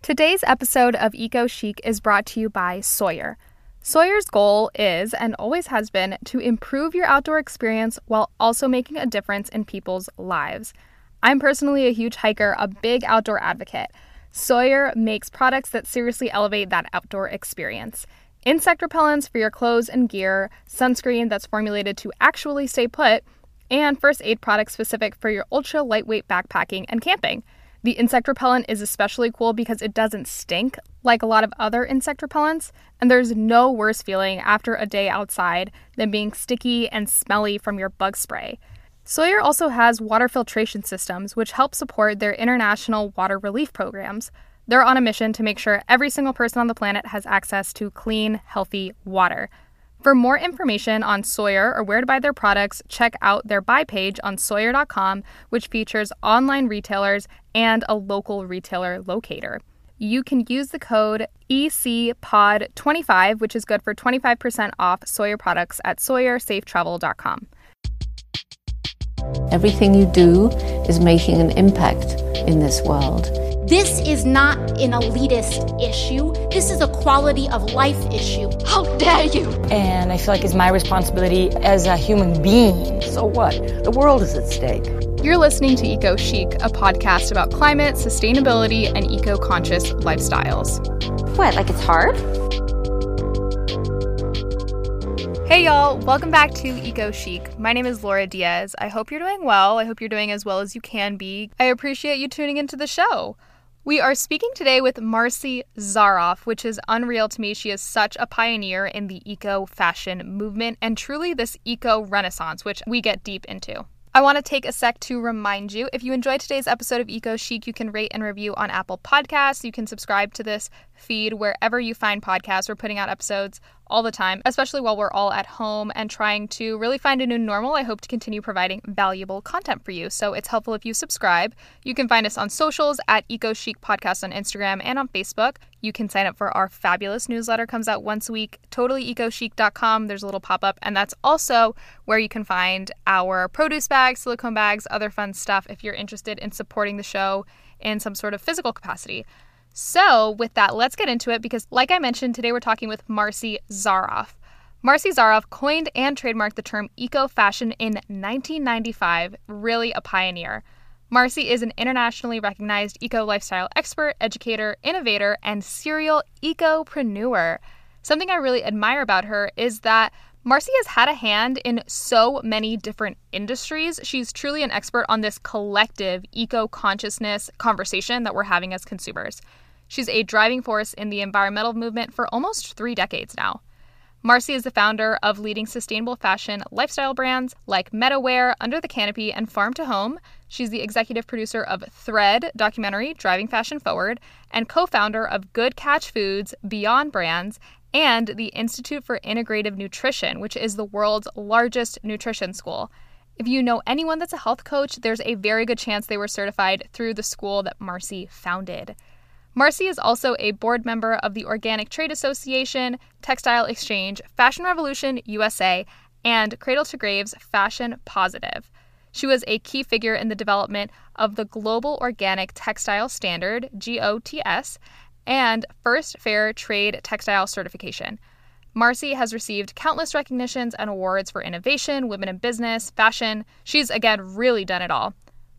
Today's episode of Eco Chic is brought to you by Sawyer. Sawyer's goal is and always has been to improve your outdoor experience while also making a difference in people's lives. I'm personally a huge hiker, a big outdoor advocate. Sawyer makes products that seriously elevate that outdoor experience. Insect repellents for your clothes and gear, sunscreen that's formulated to actually stay put, and first aid products specific for your ultra lightweight backpacking and camping. The insect repellent is especially cool because it doesn't stink like a lot of other insect repellents, and there's no worse feeling after a day outside than being sticky and smelly from your bug spray. Sawyer also has water filtration systems which help support their international water relief programs. They're on a mission to make sure every single person on the planet has access to clean, healthy water. For more information on Sawyer or where to buy their products, check out their buy page on Sawyer.com, which features online retailers and a local retailer locator. You can use the code ECPOD25, which is good for 25% off Sawyer products at SawyerSafeTravel.com. Everything you do is making an impact in this world. This is not an elitist issue. This is a quality of life issue. How dare you! And I feel like it's my responsibility as a human being. So what? The world is at stake. You're listening to Eco Chic, a podcast about climate, sustainability, and eco conscious lifestyles. What, like it's hard? Hey y'all, welcome back to Eco Chic. My name is Laura Diaz. I hope you're doing well. I hope you're doing as well as you can be. I appreciate you tuning into the show. We are speaking today with Marci Zaroff, which is unreal to me. She is such a pioneer in the eco fashion movement and truly this eco renaissance, which we get deep into. I want to take a sec to remind you if you enjoyed today's episode of Eco Chic, you can rate and review on Apple Podcasts. You can subscribe to this feed wherever you find podcasts. We're putting out episodes all the time, especially while we're all at home and trying to really find a new normal. I hope to continue providing valuable content for you. So it's helpful if you subscribe. You can find us on socials at Eco Chic Podcast on Instagram and on Facebook. You can sign up for our fabulous newsletter comes out once a week, totallyecochic.com. There's a little pop-up and that's also where you can find our produce bags, silicone bags, other fun stuff if you're interested in supporting the show in some sort of physical capacity. So, with that, let's get into it because, like I mentioned, today we're talking with Marci Zaroff. Marci Zaroff coined and trademarked the term eco fashion in 1995, really a pioneer. Marci is an internationally recognized eco lifestyle expert, educator, innovator, and serial ecopreneur. Something I really admire about her is that Marci has had a hand in so many different industries. She's truly an expert on this collective eco consciousness conversation that we're having as consumers. She's a driving force in the environmental movement for almost three decades now. Marci is the founder of leading sustainable fashion lifestyle brands like MetaWear, Under the Canopy, and Farm to Home. She's the executive producer of Thread documentary Driving Fashion Forward and co founder of Good Catch Foods, Beyond Brands, and the Institute for Integrative Nutrition, which is the world's largest nutrition school. If you know anyone that's a health coach, there's a very good chance they were certified through the school that Marci founded. Marci is also a board member of the Organic Trade Association, Textile Exchange, Fashion Revolution USA, and Cradle to Grave's Fashion Positive. She was a key figure in the development of the Global Organic Textile Standard, GOTS, and First Fair Trade Textile Certification. Marci has received countless recognitions and awards for innovation, women in business, fashion. She's again really done it all.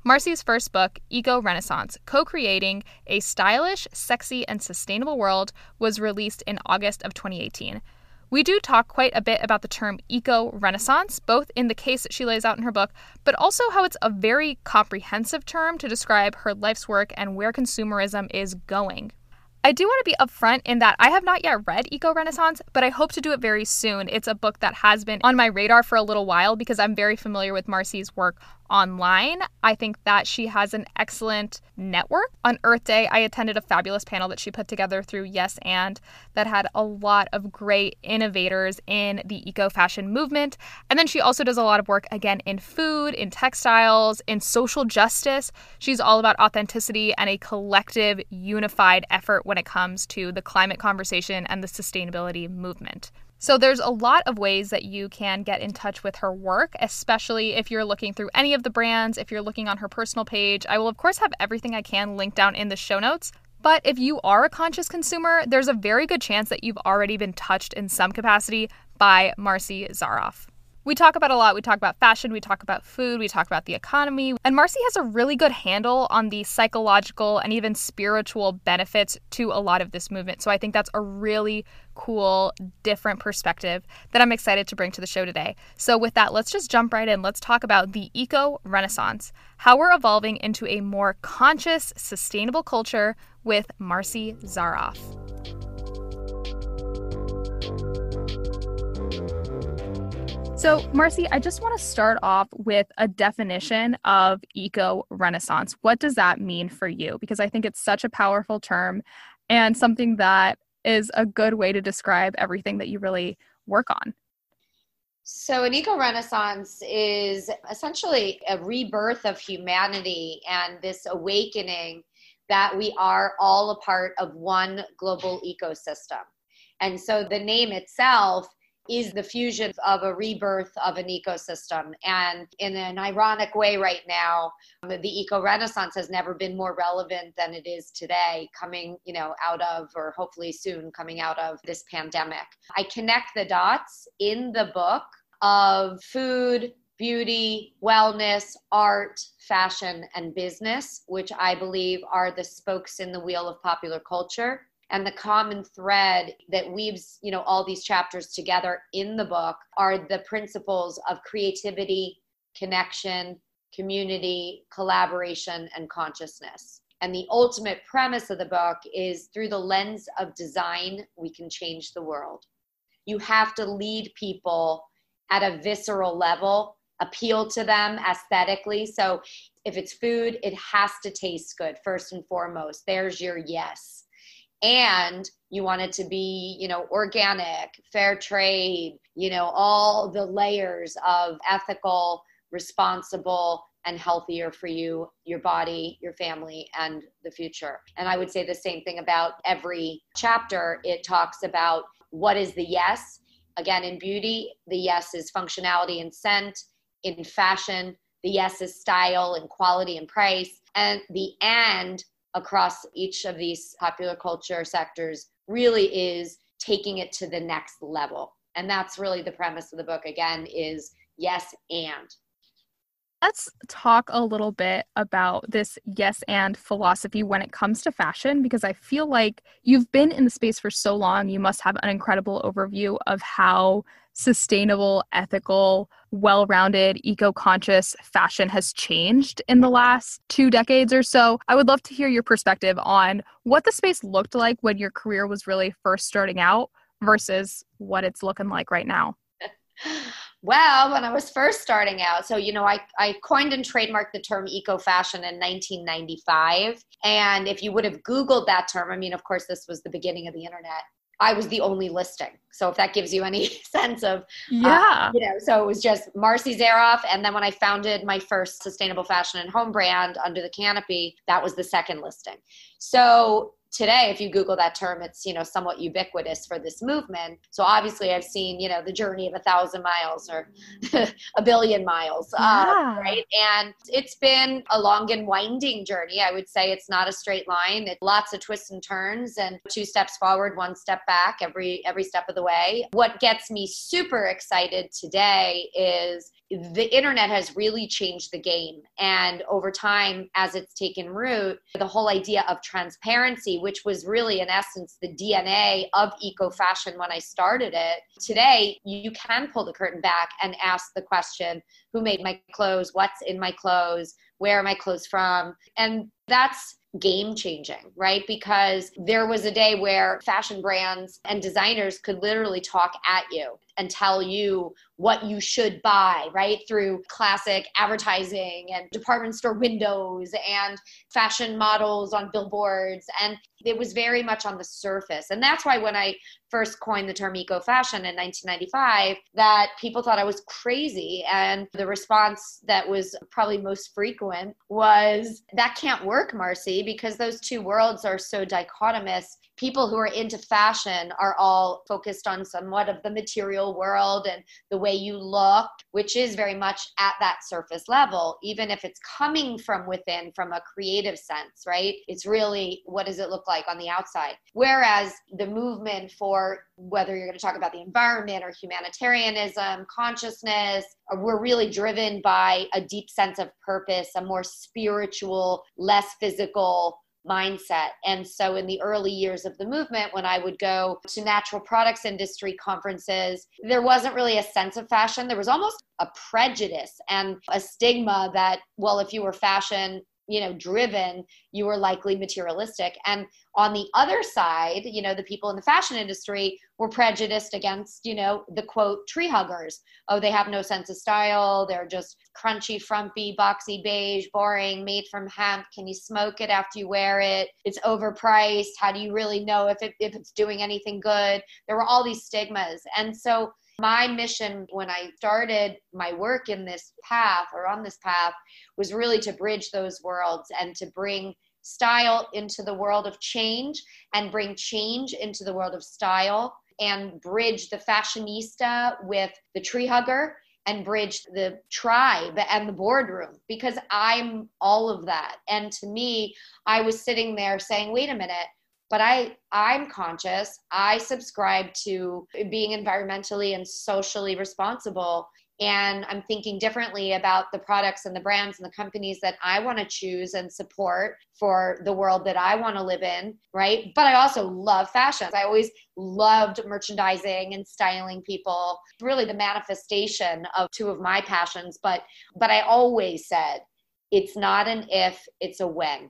Marci's first book, Eco Renaissance Co Creating a Stylish, Sexy, and Sustainable World, was released in August of 2018. We do talk quite a bit about the term eco renaissance, both in the case that she lays out in her book, but also how it's a very comprehensive term to describe her life's work and where consumerism is going. I do want to be upfront in that I have not yet read Eco Renaissance, but I hope to do it very soon. It's a book that has been on my radar for a little while because I'm very familiar with Marci's work online. I think that she has an excellent network. On Earth Day, I attended a fabulous panel that she put together through Yes and that had a lot of great innovators in the eco fashion movement. And then she also does a lot of work again in food, in textiles, in social justice. She's all about authenticity and a collective, unified effort when it comes to the climate conversation and the sustainability movement. So there's a lot of ways that you can get in touch with her work, especially if you're looking through any of the brands, if you're looking on her personal page. I will of course have everything I can linked down in the show notes. But if you are a conscious consumer, there's a very good chance that you've already been touched in some capacity by Marci Zaroff. We talk about a lot. We talk about fashion, we talk about food, we talk about the economy. And Marci has a really good handle on the psychological and even spiritual benefits to a lot of this movement. So I think that's a really cool, different perspective that I'm excited to bring to the show today. So, with that, let's just jump right in. Let's talk about the eco renaissance, how we're evolving into a more conscious, sustainable culture with Marci Zaroff. So, Marci, I just want to start off with a definition of eco renaissance. What does that mean for you? Because I think it's such a powerful term and something that is a good way to describe everything that you really work on. So, an eco renaissance is essentially a rebirth of humanity and this awakening that we are all a part of one global ecosystem. And so, the name itself is the fusion of a rebirth of an ecosystem. And in an ironic way, right now, um, the eco renaissance has never been more relevant than it is today, coming, you know, out of, or hopefully soon coming out of this pandemic. I connect the dots in the book of food, beauty, wellness, art, fashion, and business, which I believe are the spokes in the wheel of popular culture and the common thread that weaves you know all these chapters together in the book are the principles of creativity connection community collaboration and consciousness. And the ultimate premise of the book is through the lens of design we can change the world. You have to lead people at a visceral level appeal to them aesthetically. So if it's food it has to taste good first and foremost. There's your yes and you want it to be you know organic fair trade you know all the layers of ethical responsible and healthier for you your body your family and the future. And i would say the same thing about every chapter. It talks about what is the yes. Again in beauty the yes is functionality and scent. In fashion the yes is style and quality and price. And the and across each of these popular culture sectors really is taking it to the next level. And that's really the premise of the book. Again is yes and Let's talk a little bit about this yes and philosophy when it comes to fashion, because I feel like you've been in the space for so long. You must have an incredible overview of how sustainable, ethical, well rounded, eco conscious fashion has changed in the last two decades or so. I would love to hear your perspective on what the space looked like when your career was really first starting out versus what it's looking like right now. Well, when I was first starting out, so you know, I, I coined and trademarked the term eco fashion in 1995. And if you would have Googled that term, I mean, of course, this was the beginning of the internet. I was the only listing. So if that gives you any sense of, uh, yeah, uh, you know, so it was just Marci Zaroff. And then when I founded my first sustainable fashion and home brand under the canopy, that was the second listing. So today if you google that term it's you know somewhat ubiquitous for this movement. So obviously i've seen you know the journey of a thousand miles or a billion miles uh, yeah. right? And it's been a long and winding journey. I would say it's not a straight line. It's lots of twists and turns and two steps forward one step back every every step of the way. What gets me super excited today is the internet has really changed the game. And over time, as it's taken root, the whole idea of transparency, which was really, in essence, the DNA of eco fashion when I started it, today you can pull the curtain back and ask the question who made my clothes? What's in my clothes? Where are my clothes from? And that's game changing, right? Because there was a day where fashion brands and designers could literally talk at you and tell you what you should buy, right? Through classic advertising and department store windows and fashion models on billboards. And it was very much on the surface. And that's why when I first coined the term eco fashion in 1995, that people thought I was crazy. And the response that was probably most frequent was, that can't work, Marci, because those two worlds are so dichotomous people who are into fashion are all focused on somewhat of the material world and the way you look, which is very much at that surface level, even if it's coming from within from a creative sense, right? It's really what does it look like on the outside. Whereas the movement for whether you're going to talk about the environment or humanitarianism, consciousness, uh, we're really driven by a deep sense of purpose, a more spiritual, less physical mindset. And so in the early years of the movement, when I would go to natural products industry conferences, there wasn't really a sense of fashion. There was almost a prejudice and a stigma that, well, if you were fashion, you know driven you were likely materialistic. And on the other side you know the people in the fashion industry were prejudiced against you know the quote tree huggers. Oh they have no sense of style. They're just crunchy frumpy boxy beige boring made from hemp. Can you smoke it after you wear it? It's overpriced. How do you really know if, it, if it's doing anything good? There were all these stigmas. And so my mission when I started my work in this path or on this path was really to bridge those worlds and to bring style into the world of change and bring change into the world of style and bridge the fashionista with the tree hugger and bridge the tribe and the boardroom because I'm all of that. And to me, I was sitting there saying, wait a minute, but i i'm conscious. I subscribe to being environmentally and socially responsible. And i'm thinking differently about the products and the brands and the companies that i want to choose and support for the world that i want to live in right? But i also love fashion. I always loved merchandising and styling people. Really the manifestation of two of my passions. But but i always said it's not an if it's a when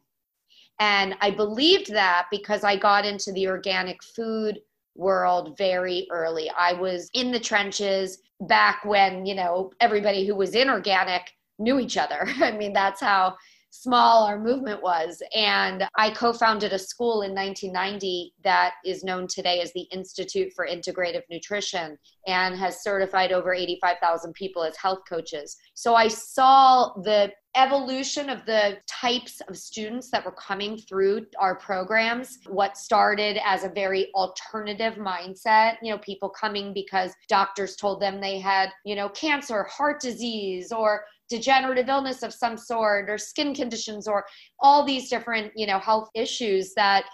and I believed that because I got into the organic food world very early. I was in the trenches back when, you know, everybody who was in organic knew each other. I mean, that's how small our movement was. And I co founded a school in 1990 that is known today as the Institute for Integrative Nutrition and has certified over 85,000 people as health coaches. So I saw the evolution of the types of students that were coming through our programs what started as a very alternative mindset you know people coming because doctors told them they had you know cancer heart disease or degenerative illness of some sort or skin conditions or all these different you know health issues that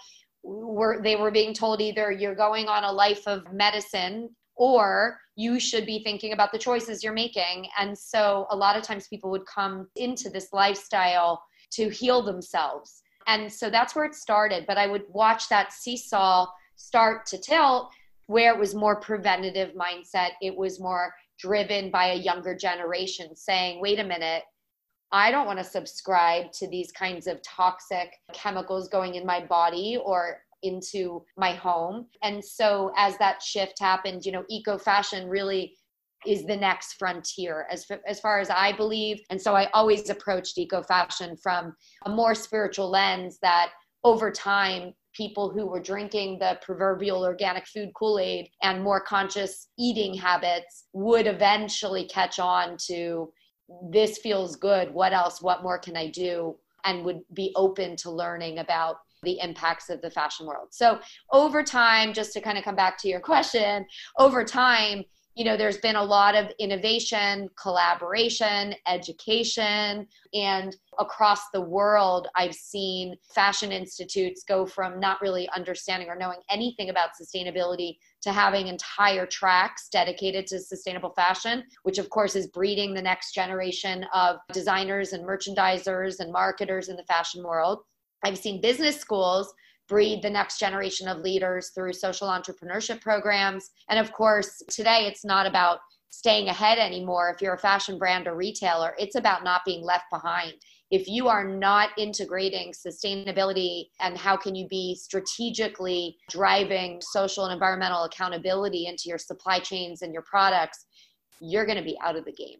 were they were being told either you're going on a life of medicine or you should be thinking about the choices you're making. And so a lot of times people would come into this lifestyle to heal themselves. And so that's where it started. But i would watch that seesaw start to tilt where it was more preventative mindset. It was more driven by a younger generation saying, wait a minute, I don't want to subscribe to these kinds of toxic chemicals going in my body or into my home. And so as that shift happened, you know, eco fashion really is the next frontier as, as far as I believe. And so I always approached eco fashion from a more spiritual lens that over time people who were drinking the proverbial organic food Kool Aid and more conscious eating habits would eventually catch on to this feels good. What else? What more can I do? And would be open to learning about the impacts of the fashion world. So, over time, just to kind of come back to your question, over time, you know there's been a lot of innovation collaboration education and across the world i've seen fashion institutes go from not really understanding or knowing anything about sustainability to having entire tracks dedicated to sustainable fashion which of course is breeding the next generation of designers and merchandisers and marketers in the fashion world. I've seen business schools breed the next generation of leaders through social entrepreneurship programs. And of course, today it's not about staying ahead anymore if you're a fashion brand or retailer. It's about not being left behind. if you are not integrating sustainability and how can you be strategically driving social and environmental accountability into your supply chains and your products, you're going to be out of the game.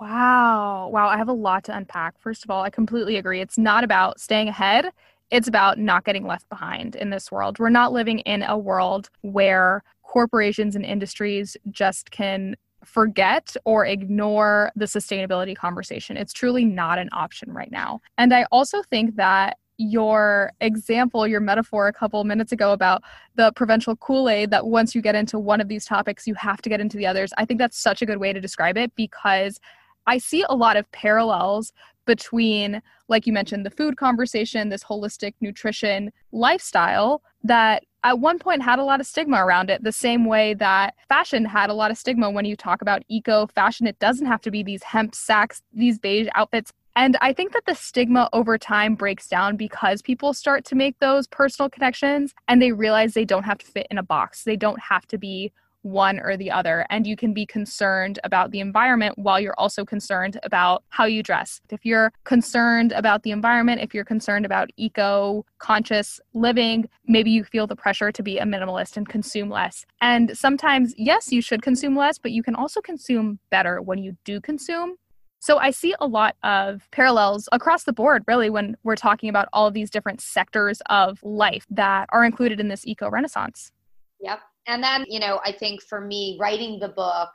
Wow. Wow. I have a lot to unpack. First of all, I completely agree. It's not about staying ahead, it's about not getting left behind in this world. We're not living in a world where corporations and industries just can forget or ignore the sustainability conversation. It's truly not an option right now. And I also think that your example, your metaphor a couple minutes ago about the provincial Kool Aid, that once you get into one of these topics, you have to get into the others. I think that's such a good way to describe it because I see a lot of parallels between, like you mentioned, the food conversation, this holistic nutrition lifestyle that at one point had a lot of stigma around it, the same way that fashion had a lot of stigma when you talk about eco fashion. It doesn't have to be these hemp sacks, these beige outfits. And I think that the stigma over time breaks down because people start to make those personal connections and they realize they don't have to fit in a box. They don't have to be one or the other. And you can be concerned about the environment while you're also concerned about how you dress. If you're concerned about the environment, if you're concerned about eco conscious living, maybe you feel the pressure to be a minimalist and consume less. And sometimes, yes, you should consume less, but you can also consume better when you do consume. So I see a lot of parallels across the board, really, when we're talking about all of these different sectors of life that are included in this eco renaissance. Yep. And then, you know, I think for me, writing the book,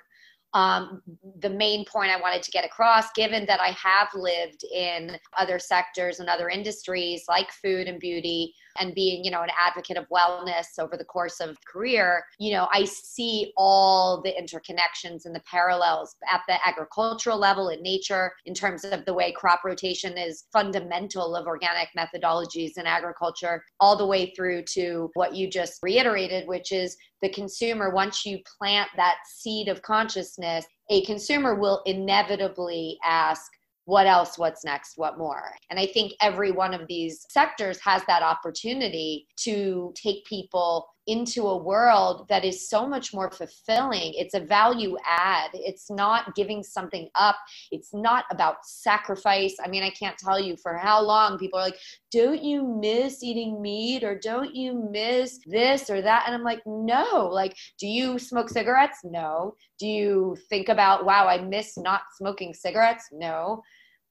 um, the main point I wanted to get across, given that I have lived in other sectors and other industries like food and beauty, and being, you know, an advocate of wellness over the course of career, you know, I see all the interconnections and the parallels at the agricultural level in nature in terms of the way crop rotation is fundamental of organic methodologies in agriculture, all the way through to what you just reiterated, which is the consumer, once you plant that seed of consciousness, a consumer will inevitably ask, what else? What's next? What more? And i think every one of these sectors has that opportunity to take people into a world that is so much more fulfilling. It's a value add. It's not giving something up. It's not about sacrifice. I mean i can't tell you for how long people are like don't you miss eating meat? Or don't you miss this or that? And i'm like no. Like do you smoke cigarettes? No. Do you think about wow i miss not smoking cigarettes? No.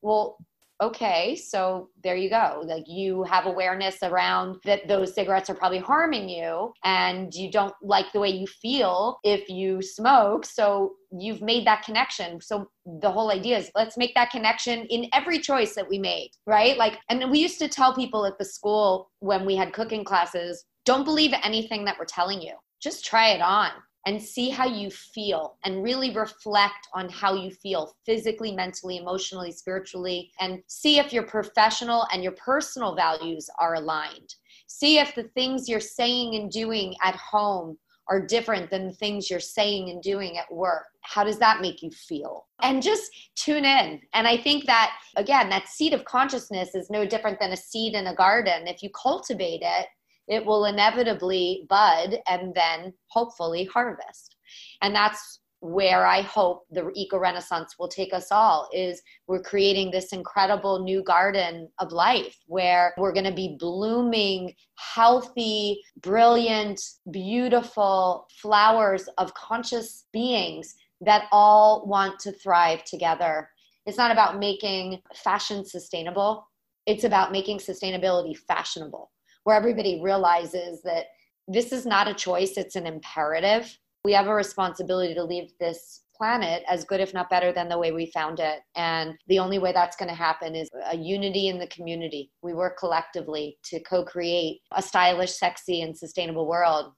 Well okay so there you go. Like you have awareness around that those cigarettes are probably harming you and you don't like the way you feel if you smoke so you've made that connection. So the whole idea is let's make that connection in every choice that we made right? Like and we used to tell people at the school when we had cooking classes don't believe anything that we're telling you. Just try it on and see how you feel and really reflect on how you feel physically, mentally, emotionally, spiritually, and see if your professional and your personal values are aligned. See if the things you're saying and doing at home are different than the things you're saying and doing at work. How does that make you feel? And just tune in. And I think that, again, that seed of consciousness is no different than a seed in a garden. If you cultivate it, it will inevitably bud and then hopefully harvest. And that's where I hope the eco renaissance will take us all is we're creating this incredible new garden of life where we're going to be blooming healthy, brilliant, beautiful flowers of conscious beings that all want to thrive together. It's not about making fashion sustainable. It's about making sustainability fashionable where everybody realizes that this is not a choice, it's an imperative. We have a responsibility to leave this planet as good, if not better, than the way we found it. And the only way that's going to happen is a unity in the community. We work collectively to co create a stylish, sexy, and sustainable world.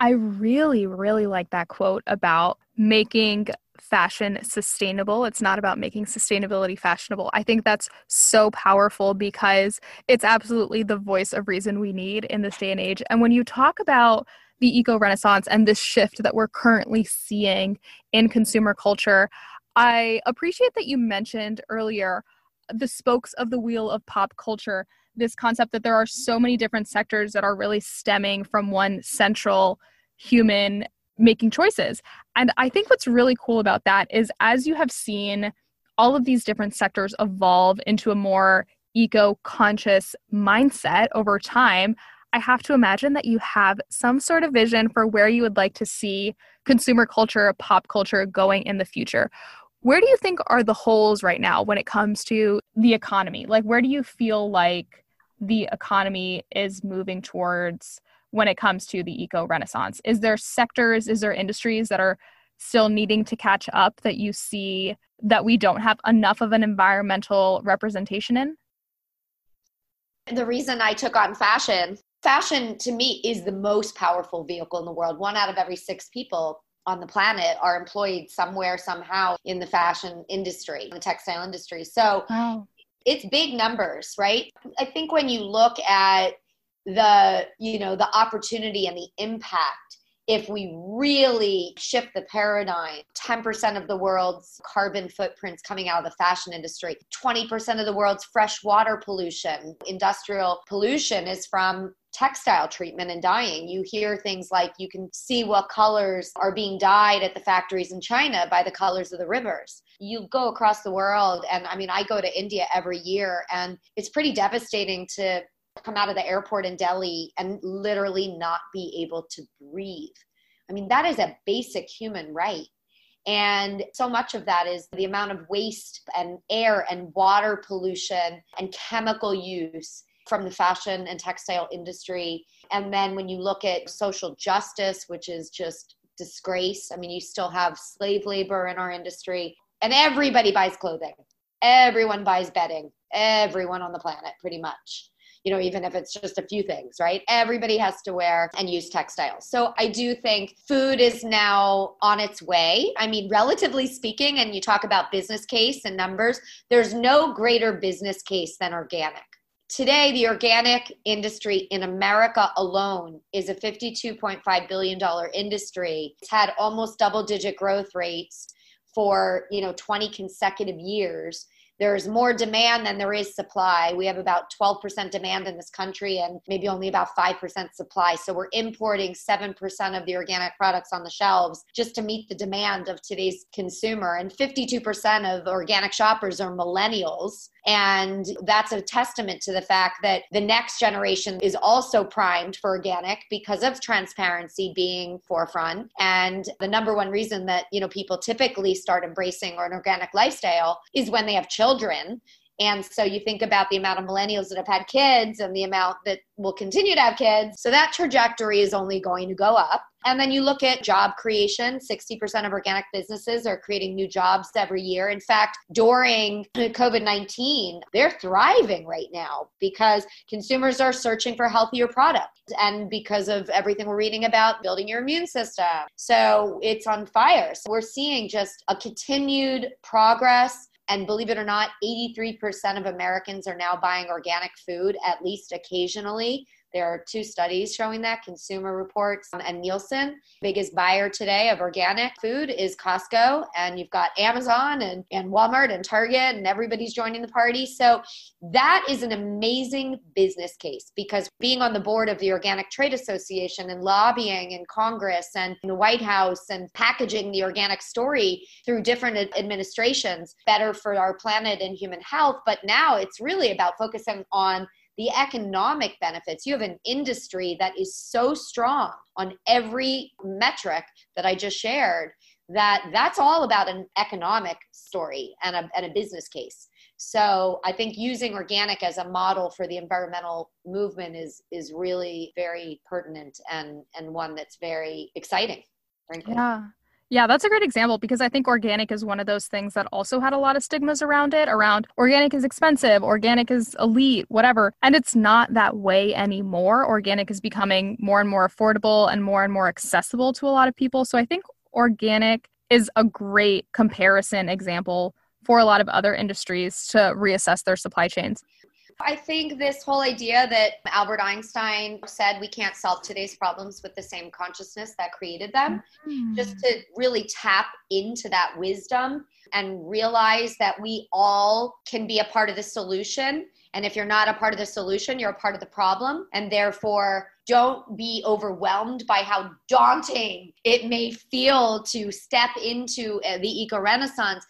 I really, really like that quote about making fashion sustainable. It's not about making sustainability fashionable. I think that's so powerful because it's absolutely the voice of reason we need in this day and age. And when you talk about the eco renaissance and this shift that we're currently seeing in consumer culture, I appreciate that you mentioned earlier the spokes of the wheel of pop culture. This concept that there are so many different sectors that are really stemming from one central human making choices. And I think what's really cool about that is as you have seen all of these different sectors evolve into a more eco conscious mindset over time, I have to imagine that you have some sort of vision for where you would like to see consumer culture, pop culture going in the future. Where do you think are the holes right now when it comes to the economy? Like, where do you feel like the economy is moving towards when it comes to the eco renaissance? Is there sectors, is there industries that are still needing to catch up that you see that we don't have enough of an environmental representation in? The reason I took on fashion, fashion to me is the most powerful vehicle in the world. One out of every six people on the planet are employed somewhere, somehow in the fashion industry, the textile industry. So wow. it's big numbers, right? I think when you look at the, you know, the opportunity and the impact if we really shift the paradigm 10% of the world's carbon footprints coming out of the fashion industry 20% of the world's fresh water pollution industrial pollution is from textile treatment and dyeing. You hear things like you can see what colors are being dyed at the factories in China by the colors of the rivers. You go across the world, and I mean, I go to India every year, and it's pretty devastating to come out of the airport in Delhi and literally not be able to breathe. I mean, that is a basic human right. And so much of that is the amount of waste and air and water pollution and chemical use from the fashion and textile industry. And then when you look at social justice, which is just disgrace, I mean, you still have slave labor in our industry, and everybody buys clothing, everyone buys bedding, everyone on the planet, pretty much you know, even if it's just a few things, right? Everybody has to wear and use textiles. So I do think food is now on its way. I mean, relatively speaking, and you talk about business case and numbers, there's no greater business case than organic. Today, the organic industry in America alone is a $52.5 billion industry. It's had almost double digit growth rates for, you know, 20 consecutive years there's more demand than there is supply. We have about 12% demand in this country and maybe only about 5% supply. So we're importing 7% of the organic products on the shelves just to meet the demand of today's consumer. And 52% of organic shoppers are millennials. And that's a testament to the fact that the next generation is also primed for organic because of transparency being forefront. And the number one reason that, you know, people typically start embracing an organic lifestyle is when they have children and so you think about the amount of millennials that have had kids and the amount that will continue to have kids. So that trajectory is only going to go up. And then you look at job creation 60% of organic businesses are creating new jobs every year. In fact, during COVID 19, they're thriving right now because consumers are searching for healthier products and because of everything we're reading about building your immune system. So it's on fire. So we're seeing just a continued progress and believe it or not, 83% of Americans are now buying organic food at least occasionally. There are two studies showing that Consumer Reports um, and Nielsen. Biggest buyer today of organic food is Costco, and you've got Amazon and, and Walmart and Target, and everybody's joining the party. So that is an amazing business case because being on the board of the Organic Trade Association and lobbying in Congress and in the White House and packaging the organic story through different administrations, better for our planet and human health. But now it's really about focusing on the economic benefits. You have an industry that is so strong on every metric that I just shared that that's all about an economic story and a, and a business case. So I think using organic as a model for the environmental movement is is really very pertinent and and one that's very exciting. Frankly. Yeah. Yeah, that's a great example because I think organic is one of those things that also had a lot of stigmas around it around organic is expensive, organic is elite, whatever. And it's not that way anymore. Organic is becoming more and more affordable and more and more accessible to a lot of people. So I think organic is a great comparison example for a lot of other industries to reassess their supply chains. I think this whole idea that Albert Einstein said we can't solve today's problems with the same consciousness that created them, mm. just to really tap into that wisdom and realize that we all can be a part of the solution. And if you're not a part of the solution, you're a part of the problem. And therefore, don't be overwhelmed by how daunting it may feel to step into uh, the eco renaissance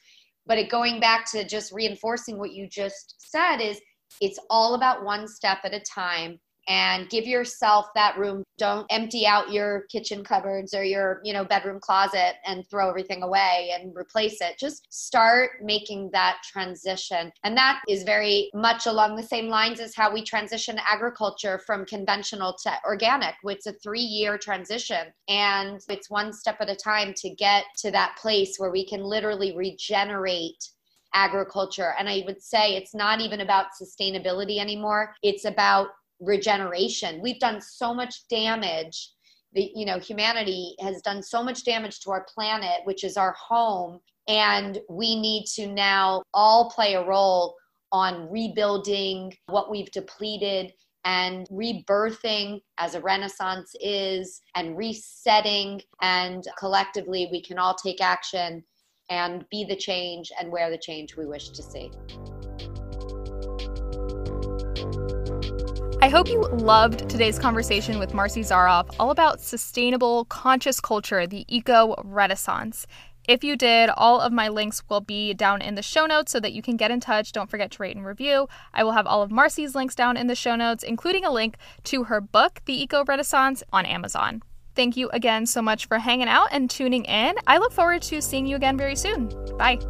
But it going back to just reinforcing what you just said is it's all about one step at a time. And give yourself that room. Don't empty out your kitchen cupboards or your you know bedroom closet and throw everything away and replace it. Just start making that transition. And that is very much along the same lines as how we transition agriculture from conventional to organic. It's a 3 year transition. And it's one step at a time to get to that place where we can literally regenerate agriculture. And I would say it's not even about sustainability anymore. It's about regeneration. We've done so much damage. The, you know, humanity has done so much damage to our planet, which is our home. And we need to now all play a role on rebuilding what we've depleted and rebirthing as a renaissance is and resetting and collectively we can all take action and be the change and wear the change we wish to see I hope you loved today's conversation with Marci Zaroff, all about sustainable, conscious culture, the eco renaissance. If you did, all of my links will be down in the show notes so that you can get in touch. Don't forget to rate and review. I will have all of Marci's links down in the show notes, including a link to her book, The Eco Renaissance, on Amazon. Thank you again so much for hanging out and tuning in. I look forward to seeing you again very soon. Bye.